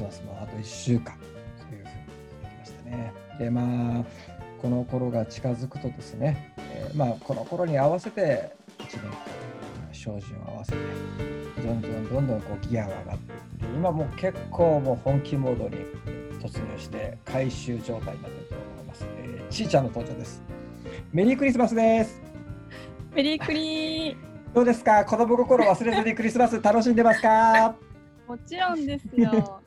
スマスもあと1週間というふうに言ってましたね。でまあこの頃が近づくとですね、えー、まあこの頃に合わせて1年間精進を合わせてどんどんどんどんこうギアが上がって今もう結構もう本気モードに突入して回収状態になっていると思います。えー、ちーちゃんの登場です。メリークリスマスです。メリークリー。どうですか？子供心忘れずにクリスマス楽しんでますか？もちろんですよ。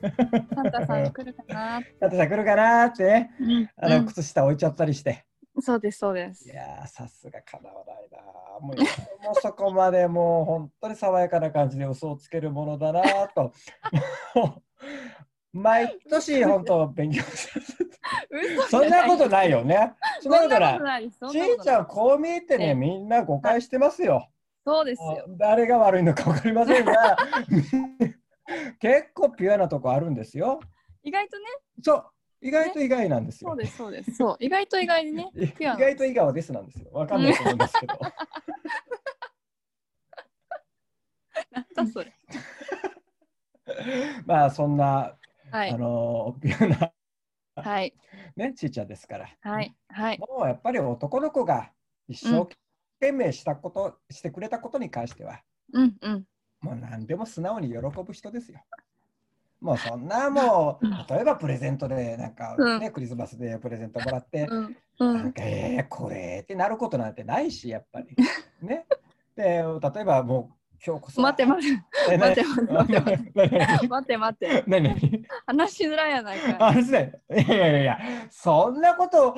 サンタさん来るかな。サンタさん来るかなってね、うん、あの、靴下置いちゃったりして。そうです、そうです。いやさすがかなわないな。もう、もうそこまでもう本当に爽やかな感じで嘘をつけるものだなと。毎年本当勉強してそんなことないよね。そんなことない。ちいちゃん、こう見えてね、みんな誤解してますよ。そうですよ。誰が悪いのか分かりませんが、結構ピュアなとこあるんですよ。意外とね。そう。意外と意外なんですよ。そうです、そうです。そう。意外と意外にね。意外と意外ですなんですよ。わかんないと思うんですけど。なんだそれ。まあ、そんな、はい、あの、ピュアな、はい。ね、ちいちゃんですから。はい。はい。もうやっぱり男の子が一生懸命したこと、うん、してくれたことに関しては、うんうん。もう何でも素直に喜ぶ人ですよ。もうそんなもう、例えばプレゼントで、なんかね、うん、クリスマスでプレゼントもらって、うんうん、なんか、えー、これってなることなんてないし、やっぱり。ね。で、例えばもう、今日こそ。待って待って。待って待って待って。待って。何？何？話しづらいやないかい。あれですね。いやいやいや、そんなこと、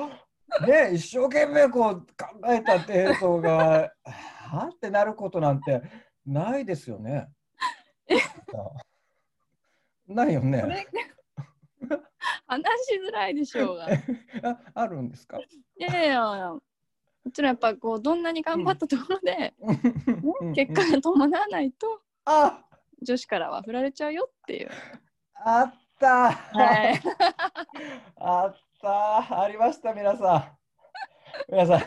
ね、一生懸命こう考えた程度が、はってなることなんて、ないですよね。ないよね。話しづらいでしょうが。ああるんですか？いやいやもちろんやっぱこうどんなに頑張ったところで、うん、結果が伴わないと、あ女子からは振られちゃうよっていう。あった、はい、あったありました皆さん。皆さん。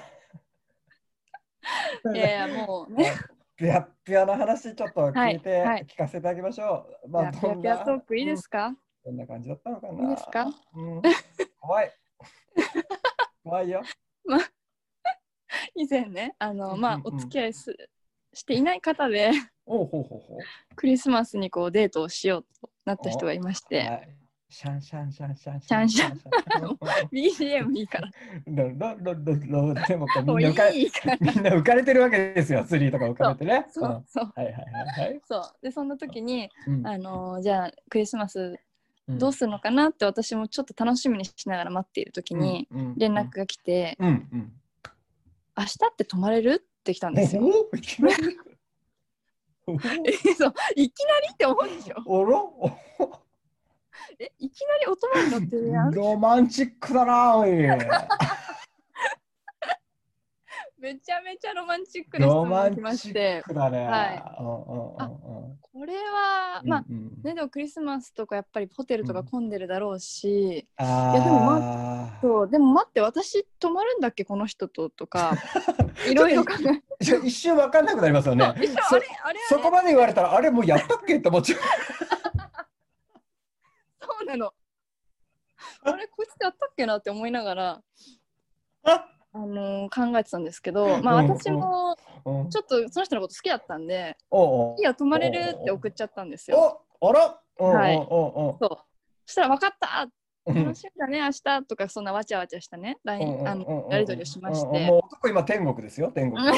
いやいやもうね。ピャピャの話ちょっと聞いて、聞かせてあげましょう。まあ、ピャピャトークいいですか、どんな感じだったのかな？いいですか、うん、怖い。怖いよ。まあ、以前ね、あの、まあ、お付き合いす、していない方でおほうほうほう。クリスマスにこうデートをしようとなった人がいまして、はいシャンシャンシャンシャンシャンシャン。BGM いいから。ロロロロロでもみんな浮かみんな浮かれてるわけですよ、ツリーとか浮かれてね。そうそう。はいはいはい。そうでそんな時に、あのじゃあクリスマスどうするのかなって私もちょっと楽しみにしながら待っている時に連絡が来て、明日って泊まれるって来たんですよ。いきなりそういきなりって思うでしょ。あらえ、いきなりお泊まりの提案ロマンチックだな、おい。めちゃめちゃロマンチックな質問が来まして。だね。はい。これは、まあ、ね、でもクリスマスとかやっぱりホテルとか混んでるだろうし、いやでも、ま、そうでも待って私泊まるんだっけこの人ととか いろいろ考え一瞬分かんなくなりますよね。そあれあれそこまで言われたらあれもうやったっけ？って思っちゃう。なの。あれこいつってあったっけなって思いながら。あのー、考えてたんですけど、まあ、私もちょっとその人のこと好きだったんで「いいよ泊まれる」って送っちゃったんですよ。あら？はい、そう。そしたら「分かった。楽しみだね明日」とかそんなわちゃわちゃしたね。LINE あのやり取りをしまして。もう男今天国ですよ天国。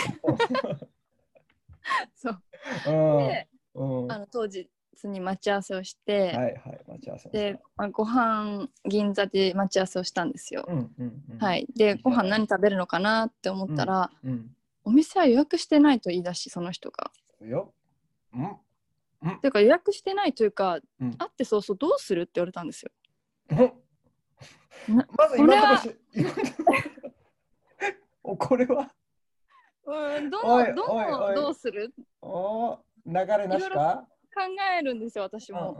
そう。で、あの当時に待ち合わせをして、はいはい、待ち合わせで、まあ、ご飯銀座で待ち合わせをしたんですよ。うんうんうん、はい、でご飯何食べるのかなって思ったら、うんうん、お店は予約してないと言い出しその人が。ようんうん、ていうか予約してないというか、うん、会ってそうそうどうするって言われたんですよ。まず今のところこれは うんどのどのどうする？お流れなしか？考えるんですよ私も、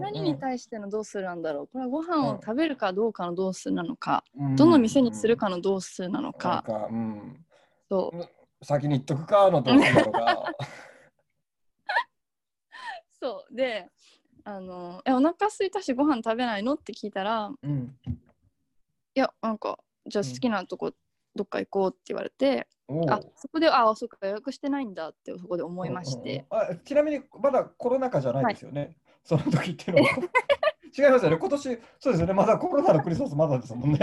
何に対してのどうするなんだろう。これはご飯を食べるかどうかのどうするなのか、うん、どの店にするかのどうするなのか,、うん、そう先に言っとくかのどうするなのかそう。であのえお腹空いたしご飯食べないの？って聞いたら、うん、いやなんかじゃあ好きなとこ、どっか行こうって言われて、あそこであそっか予約してないんだってそこで思いまして、あちなみにまだコロナ禍じゃないですよね、はい、その時っていうのは。違いますよね。今年そうですよね。まだコロナのクリスマスまだですもんね。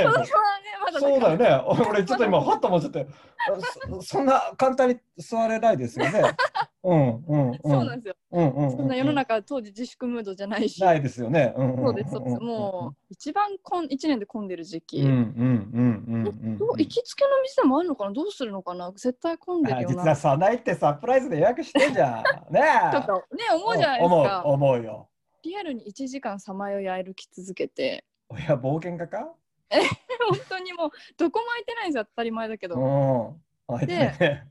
そうだよね。俺ちょっと今はっと思っちゃって。そんな簡単に座れないですよね。うんうん、そうなんですよ。そんな世の中当時自粛ムードじゃないし。ないですよね。うんそうですそうです。もう一番こん一年で混んでる時期。行きつけの店もあるのかな？どうするのかな絶対混んでるよな。実はさないってサプライズで予約してんじゃん。ねちょっとね思うじゃないですか。思う思うよ。リアルに1時間さまよい歩き続けて。おや冒険家か？え本当にもうどこも空いてないんですよ当たり前だけど。うん。で。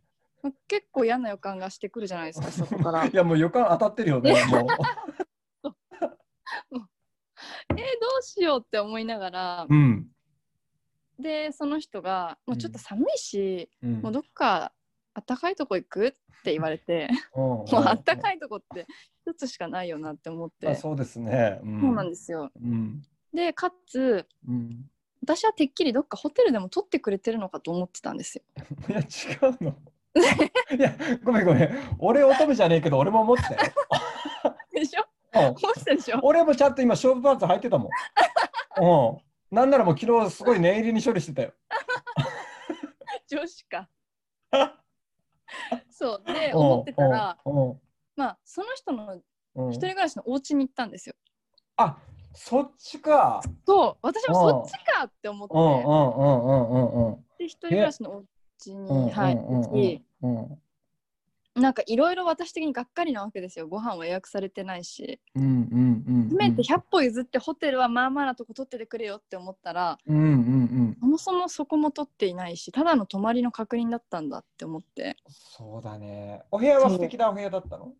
結構嫌な予感がしてくるじゃないですか、そこから。いや、もう予感当たってるよね、もう。えー、どうしようって思いながら、うん、でその人が「もうちょっと寒いし、うん、もうどっかあったかいとこ行く?」って言われて、もうあったかいとこって一つしかないよなって思って、そうですね、うん、そうなんですよ、うん、でかつ、私はてっきりどっかホテルでも取ってくれてるのかと思ってたんですよ。いや違うの いや、ごめんごめん。俺乙女じゃねえけど、俺も思ってたよ。でしょ？思ってたでしょ？俺もちゃんと今、勝負パンツ履いてたもん。うん。なんならもう昨日すごい念入りに処理してたよ。女子か。そうで思ってたら、まあその人の一人暮らしのお家に行ったんですよ。あそっちか。そう私もそっちかって思って。で一人暮らしのおちに入ってき、なんかいろいろ私的にがっかりなわけですよ。ご飯は予約されてないし、うんうんうんせめて100歩譲ってホテルはまあまあなとこ取っててくれよって思ったら、うんうんうん、そもそもそこも取っていないしただの泊まりの確認だったんだって思って。そうだね。お部屋は素敵なお部屋だったの？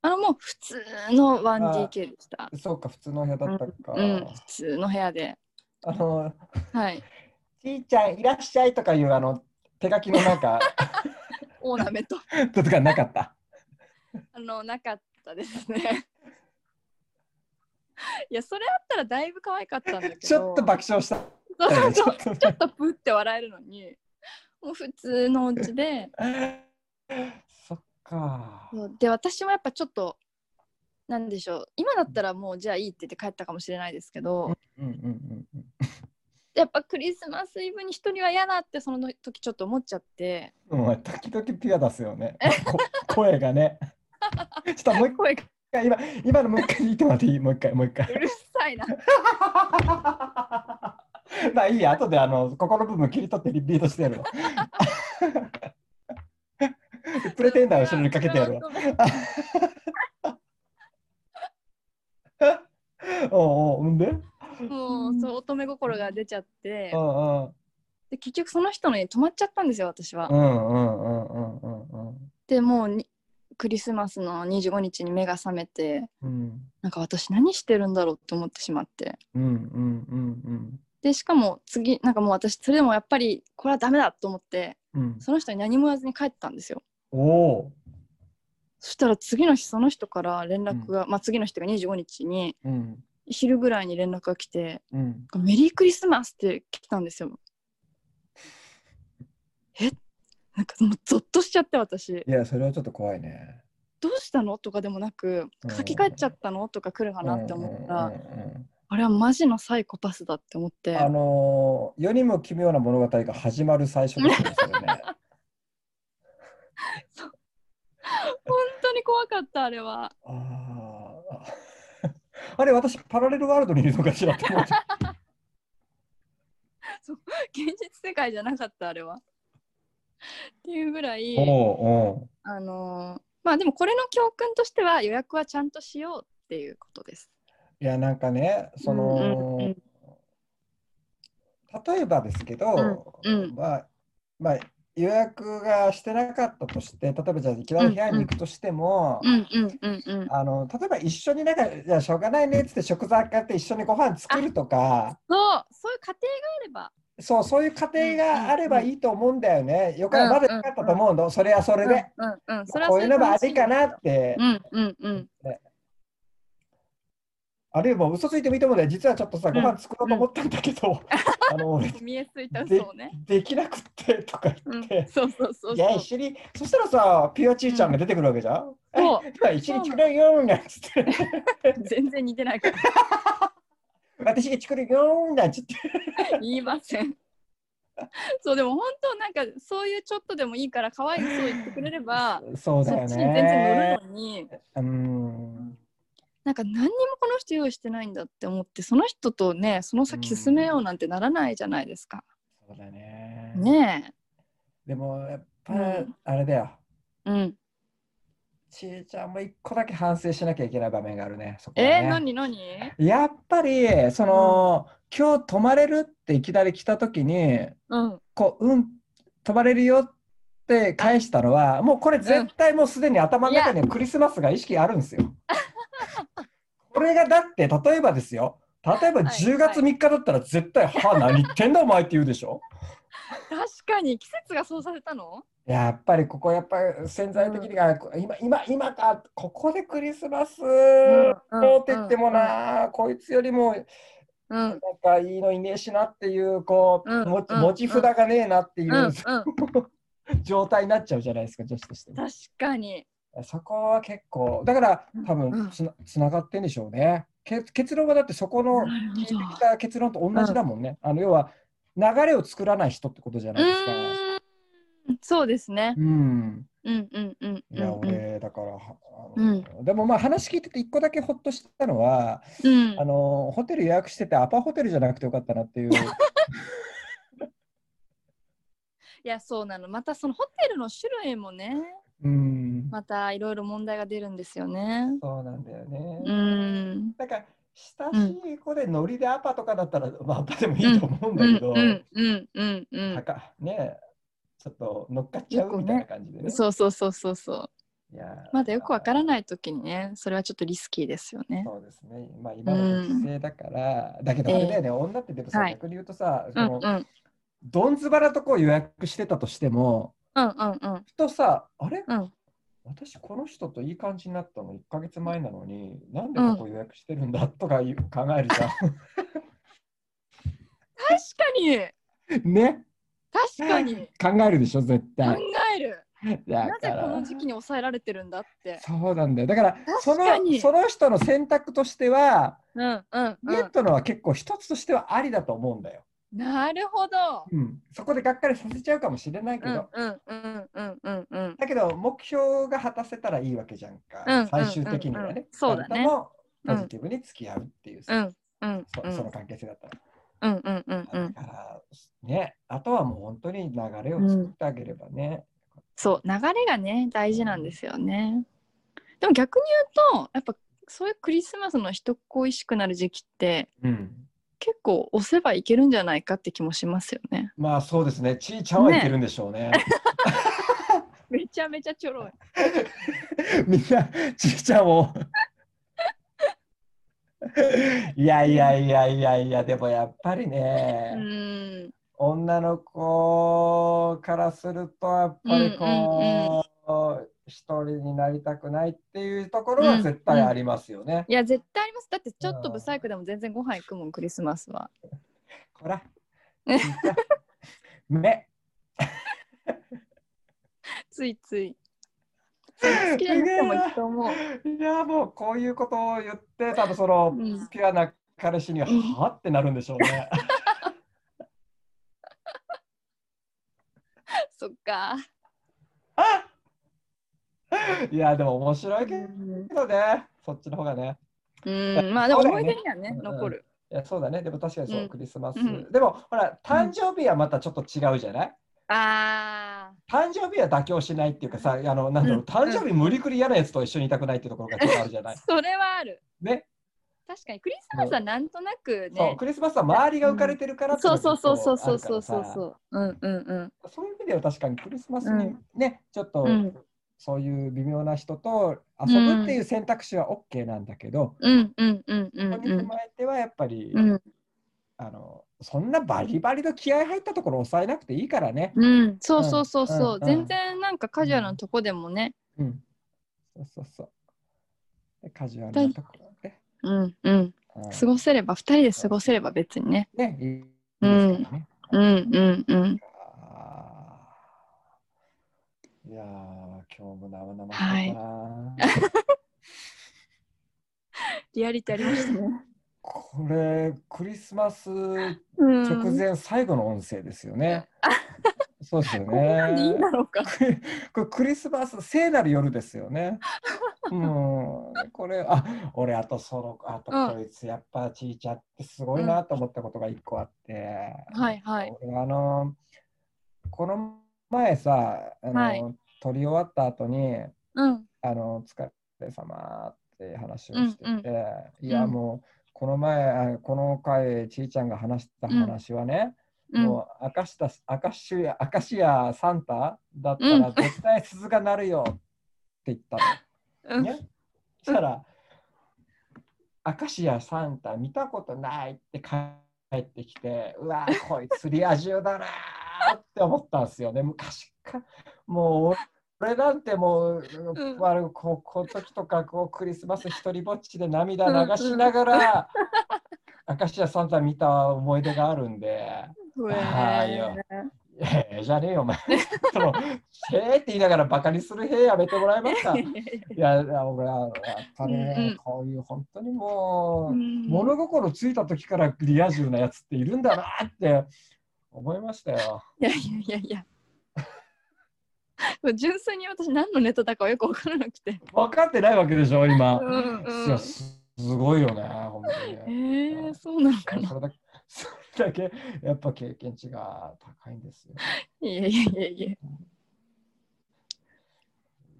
あのもう普通の 1DK でした。そうか普通のお部屋だったか、うん、うん、普通の部屋で。あのはい。ちいちゃんいらっしゃいとかいうあの手書きのなんかオーナメントとかなかった？あのなかったですね。いやそれあったらだいぶ可愛かったんだけど。ちょっと爆笑した。そうそうちょっとプって笑えるのに。もう普通のお家で。そっか。で私もやっぱちょっとなんでしょう。今だったらもうじゃあいいって言って帰ったかもしれないですけど、うんうんうんうん、やっぱクリスマスイブに一人は嫌だってその時ちょっと思っちゃって。うん、時々ピア出すよね。声がね。ちょっともう一回。今今のもう一回言ってもらっていい？もう一回もう一回。うるさいな。まあいいや、後であのここの部分切り取ってリピートしてやるわ。プレテンダー後ろにかけてやるわ。おお、んで？もうそう乙女心が出ちゃって、うんうん、で結局その人の家泊まっちゃったんですよ私は。でもうクリスマスの25日に目が覚めて、うん、なんか私何してるんだろうって思ってしまって。でしかも次なんかもう私それでもやっぱりこれはダメだと思って、うん、その人に何も言わずに帰ったんですよ。おそしたら次の日その人から連絡が、うん、まあ次の人が25日に、昼ぐらいに連絡が来て、うん、メリークリスマスって来たんですよ。え？なんかもうゾッとしちゃって私。いや、それはちょっと怖いね。どうしたの？とかでもなく、先帰っちゃったの？とか来るかなって思ったら、あれはマジのサイコパスだって思って。あのー、世にも奇妙な物語が始まる最初ですよね。本当に怖かった、あれは。ああ。あれ、私、パラレルワールドにいるのかしらって思って。そう現実世界じゃなかったあれは。っていうぐらいあのまあでもこれの教訓としては予約はちゃんとしようっていうことです。いやなんかねその、うんうんうん、例えばですけど、うんうん、まあまあ予約がしてなかったとして、例えばじゃあいきなり部屋に行くとしても、あの例えば一緒になんか、じゃあしょうがないねっつって食材買って一緒にご飯作るとか、そう、そういう家庭があれば。そう、そういう家庭があればいいと思うんだよね。よくまだなかったと思うの、それはそれで。こういうのもありかなって。あるいは嘘ついてもいいと思うんだよ。実はちょっとさ、ご飯作ろうと思ったんだけど、あの、見えついた嘘ねで。きなくってとか言って、そうそうそういや、一緒に、そしたらさ、ピュアチーちゃんが出てくるわけじゃん。そう。一緒に作ろうよなんつって。全然似てないから。私が作るよなんつって。言いません。そうでも本当なんかそういうちょっとでもいいから可愛いそう言ってくれればそうだよねそっちに全然乗るのにうんなんか何にもこの人用意してないんだって思ってその人とねその先進めようなんてならないじゃないですか。そうだね。ねでもやっぱりあれだよ。うん。ちーちゃんも一個だけ反省しなきゃいけない場面があるね。そこねえー、何何？やっぱりその、うん、今日泊まれるっていきなり来た時に、うん、こううん泊まれるよって返したのはもうこれ絶対もうすでに頭の中にクリスマスが意識あるんですよ。これがだって、例えばですよ。例えば10月3日だったら絶対、はあ、何言ってんだお前って言うでしょ。確かに季節がそうさせたの？やっぱりここやっぱり潜在的にが、うん、今今今か。ここでクリスマスって言ってもな、うん、こいつよりも、うん、なんかいいのいねえしなっていうこう、持ち持ち札がねえなっていう、状態になっちゃうじゃないですか女子として確かにそこは結構、だから多分つな,、つながってんでしょうね。結論はだってそこの聞いてきた結論と同じだもんね。あの要は流れを作らない人ってことじゃないですか。そうですね。うん。うんうんうん。いや、俺、だから、うん、でもまあ話聞いてて一個だけほっとしたのは、うん、あの、ホテル予約しててアパホテルじゃなくてよかったなっていう。いや、そうなの。またそのホテルの種類もね。うん、またいろいろ問題が出るんですよね。そうなんだよね。うん。だから親しい子でノリでアパとかだったら、うん、まあアパでもいいと思うんだけど、うんうんうんうん。ねちょっと乗っかっちゃうみたいな感じでね。ねそうそうそうそうそう。いやまだよくわからない時にね、それはちょっとリスキーですよね。そうですね。まあ今のご時世だから、だけどあれだよね、えー、女ってでもさ、はい、逆に言うとさ、その、うんうん、どんずばらとこう予約してたとしても、うんうんうん。ふとさ、あれ、うん、私この人といい感じになったの？1ヶ月前なのに、なんでここ予約してるんだとか考えるじゃん。確かに ね。確かに。考えるでしょ、絶対。考える。なぜこの時期に抑えられてるんだって。そうなんだよ。だからそのその人の選択としては、うんうん、ネットのは結構一つとしてはありだと思うんだよ。なるほど、うん、そこでがっかりさせちゃうかもしれないけど、だけど目標が果たせたらいいわけじゃんか、うん、最終的にはね、そうだね。ポジティブに付き合うっていう、うん。そその関係性だったら。うんうんうんうん、だからねあとはもう本当に流れを作ってあげればね、そう流れがね大事なんですよね。でも逆に言うとやっぱそういうクリスマスの人恋しくなる時期って、うん結構押せばいけるんじゃないかって気もしますよね。まあそうですね。ちいちゃんはいけるんでしょうね。ね めちゃめちゃちょろい。みんなちいちゃんを いやいやいやいやいやでもやっぱりね、うん、女の子からするとやっぱりこう、うんうんうん一人になりたくないっていうところは絶対ありますよね。うんうん、いや絶対あります。だってちょっとブサイクでも全然ご飯行くもんクリスマスは。こら。目。ついつい。好きなくてもいいと思う。いやもうこういうことを言って多分その、うん、ピュアな彼氏には、はってなるんでしょうね。そっか。あ いや、でも面白いけどね、そっちの方がね。うん、まあでも思い出にはね、ね残る。いや、そうだね。でも確かにそう、クリスマス。でも、ほら、誕生日はまたちょっと違うじゃない、あ誕生日は妥協しないっていうかさ、あの、なんだろう、誕生日無理くり嫌なやつと一緒にいたくないっていうところがちょっとあるじゃない？それはある。ね。確かにクリスマスはなんとなくね。そう、クリスマスは周りが浮かれてるから、そうそうそうそうそうそうそうそう。うんうんうん。そういう意味では確かにクリスマスにね、ちょっとそういう微妙な人と遊ぶっていう選択肢は OK なんだけど、うん、うんうんうんうん、に加えてはやっぱり、うん、あのそんなバリバリの気合入ったところ抑えなくていいからね。うん、そうそうそうそう、うん、全然なんかカジュアルなとこでもね。うん、そうそうそう。カジュアルなところで。うんうん。過ごせれば、2人で過ごせれば別にね。ね、いいですからね。うんうんうん。いやー、今日も生々しかったな、リアリティありましたね。これ、クリスマス直直前最後の音声ですよね。そうですよこんなんでいい。これクリスマス聖なる夜ですよね。うん、これ、あ、俺、あとその、あとうんこいつ、やっぱちいちゃってすごいなと思ったことが一個あって。はいはい。俺あの、この前さ、あの、はい撮り終わった後に、うん。あの、お疲れ様って話をしてて、うんいや、うんもう、この前、あこの回、ちいちゃんが話した話はね、うん。もう、明石だ、明石サンタだったうんら、絶対鈴が鳴るよって言ったの。うんね？そしたら、明石やサンタ見たことないって帰ってきて、うわ、こいつリア充だなーって思ったんですよね。昔から、もう俺なんてもう、んあの高校の時とかこうクリスマス一人ぼっちで涙流しながら、明石家サンタ見た思い出があるんで、ういえやええじゃねえよ、お前。その、へえって言いながらバカにするへえやめてもらえますか。いや、俺は、やっぱね、うんうんこういう本当にもう、うん物心ついた時からリア充なやつっているんだなって思いましたよ。いやいやいやいや。純粋に私何のネタだかよく分からなくて。分かってないわけでしょ、今。うんいやすすごいよね、本当にえね。ー、そうなのかな。それだけ、やっぱ経験値が高いんですよ。いやいやいやいや。という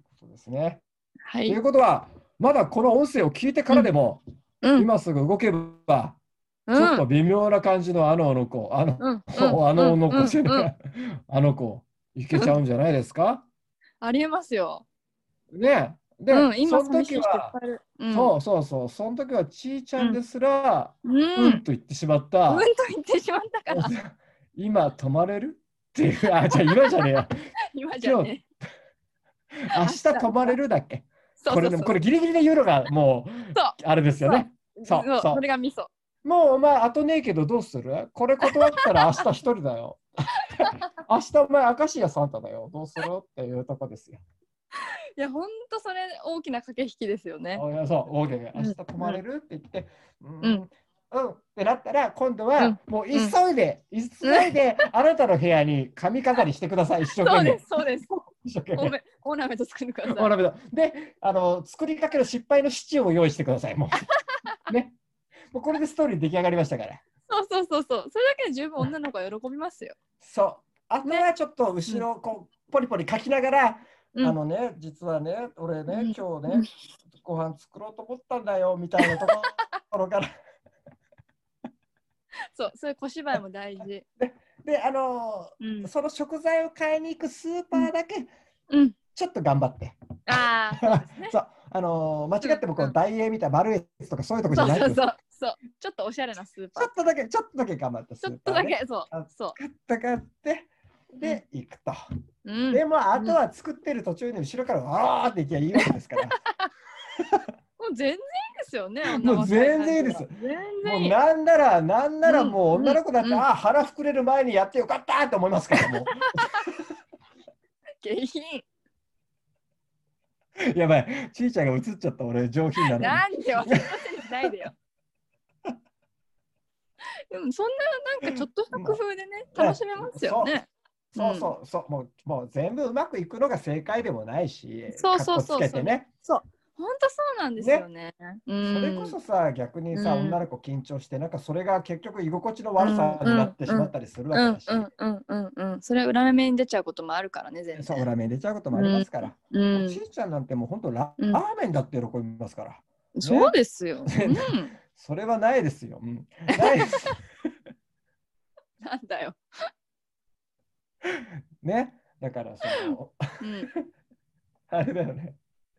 ことですね。とはい。いうことは、まだこの音声を聞いてからでも、うん。今すぐ動けば、ちょっと微妙な感じのあのの子、あの、うん、あのの子あの子、いけちゃうんじゃないですか？ありえますよ。ねで、うん、今その時は。うん、そうそうそう、その時はちーちゃんですら、う。うん。うんと言ってしまった、うんと言ってしまったから。今泊まれる？っていう、あ、じゃあ今じゃねえや、今じゃね。明日泊まれるだっけ？これでも、これギリギリで言うのがもう、そうあれですよね。そうそうそれが味噌。もうまあ、あとねえけどどうする？これ断ったら明日一人だよ。明日お前、明石家サンタだよ。どうするっていうとこですよ。いや、ほんとそれ大きな駆け引きですよね。おいやそう、大げ明日泊まれるって言って、うん、うん、うんってなったら、今度はうんもう急いで、急いで、あなたの部屋に髪飾りしてください、一生懸命そうです、。そうです。一生懸命。オーメオーナメント作るからさ。オーナメントで、あの、作りかけの失敗のシチューを用意してください、もう。ね。もうこれでストーリー出来上がりましたから。そうそうそうそう。それだけで十分女の子は喜びますよ。そう。あとはちょっと後ろ、こう、ポリポリ書きながら、うんあのね、実はね、俺ね、うん今日ねうん、ご飯作ろうと思ったんだよ、みたいなところから。そう、そういう小芝居も大事。で、あのうんー、その食材を買いに行くスーパーだけ、うん。ちょっと頑張って。ああ、そうですね。あのー、間違ってもこうんう、大英みたいな、マルエツとかそういうとこじゃないそうそうそう。ちょっとおしゃれなスーパーちょ。っとだけ、ちょっとだけ頑張って、スちょーパーでっとだけ、そうあそ買った買って、で、行くと。う。うん。でも、あとは作ってる途中に後ろから、わーって行きゃいいわけですから。もう全然いいですよね。もう全然いいです全も。うなんなら、なんならうんもう女の子だって、うんああ、腹膨れる前にやってよかったって思いますから、も下品。う。やばい、ちいちゃんが映っちゃった、俺、上品なのに。なんで私のせいにしないでよ。でもそんななんかちょっとした工夫でね、楽しめますよね。そうそうそう、もうもう全部うまくいくのが正解でもないし、そうそうそうそう。本当そうなんですよね。うんそれこそさ、逆にさ、うん女の子緊張して、なんかそれが結局居心地の悪さになってしまったりするわうんけだし、うんうんうんうん。それは裏面に出ちゃうこともあるからね、全そう、然。裏面出ちゃうこともありますから。うんちいちゃんなんてもう本当ラ、うんラーメンだって喜びますから。そうですよ。ねうん。それはないですよ。うん、ないです。なんだよ。ね。だからその、うん。あれだよね。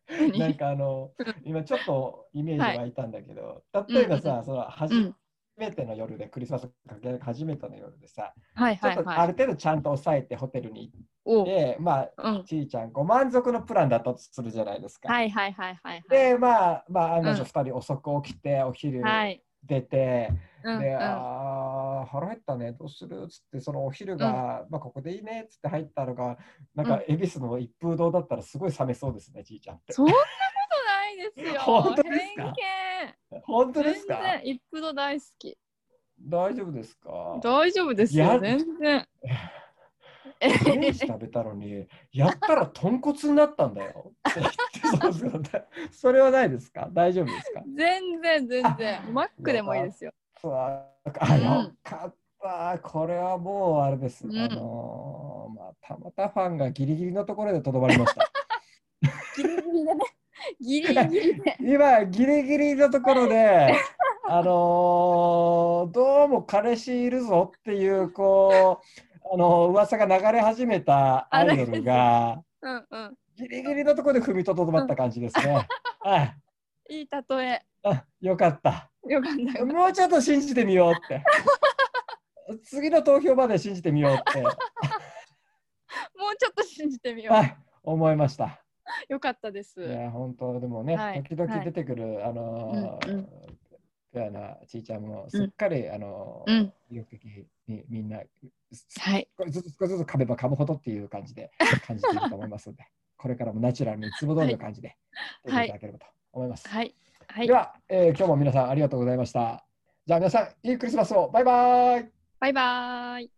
何？なんかあの、今ちょっとイメージ湧いたんだけど、い例えばさ、うんその初めての夜で、クリスマスかけ初めての夜でさ、はいちょっとあはいはい。る程度ちゃんと抑えてホテルに行って、まあ、うん。ちいちゃんご満足のプランだとするじゃないですか。はいはいはいはいはい。で、まあ、まあ、案の定うん2人遅く起きて、お昼、はい。出て、うんで、うん、ああ、腹減ったね、どうする？っつって、そのお昼が、うん、まあ、ここでいいねっつって入ったのが、なんか、恵比寿の一風堂だったらすごい冷めそうですね、じいちゃんって。そんなことないですよ。本当ですか？本当ですか？一風堂大好き。大丈夫ですか？大丈夫ですよ、全然。メンチ食べたのに、やったら豚骨になったんだよ それはないですか？大丈夫ですか？全然全然。マックでもいいですよ。あ、よかった。これはもうあれです。うん、あのー、まあ、たまたファンがギリギリのところでとどまりました。ギリギリでね。ギリギリで。今、ギリギリのところで、あのー、どうも彼氏いるぞっていう、こう、あの噂が流れ始めたアイドルが、うんうん、ギリギリのところで踏みとどまった感じですね。はい。いい例え。あ、よかった。よかったもうちょっと信じてみようって。次の投票まで信じてみようって。もうちょっと信じてみよう。はい、思いました。よかったです。いや、本当でもね、はい、時々出てくる、はい、あのー、うんうんフェアなちいちゃんもすっかり、うん、あの、うん、意欲的にみんなはい、ずつ少しずつ噛めば噛むほどっていう感じで感じていると思いますので、これからもナチュラルにいつも通りの感じでやっていただければと思います。はい。はい、では、えー、今日も皆さんありがとうございました。じゃあ皆さん、いいクリスマスを。バイバイ。バイバイ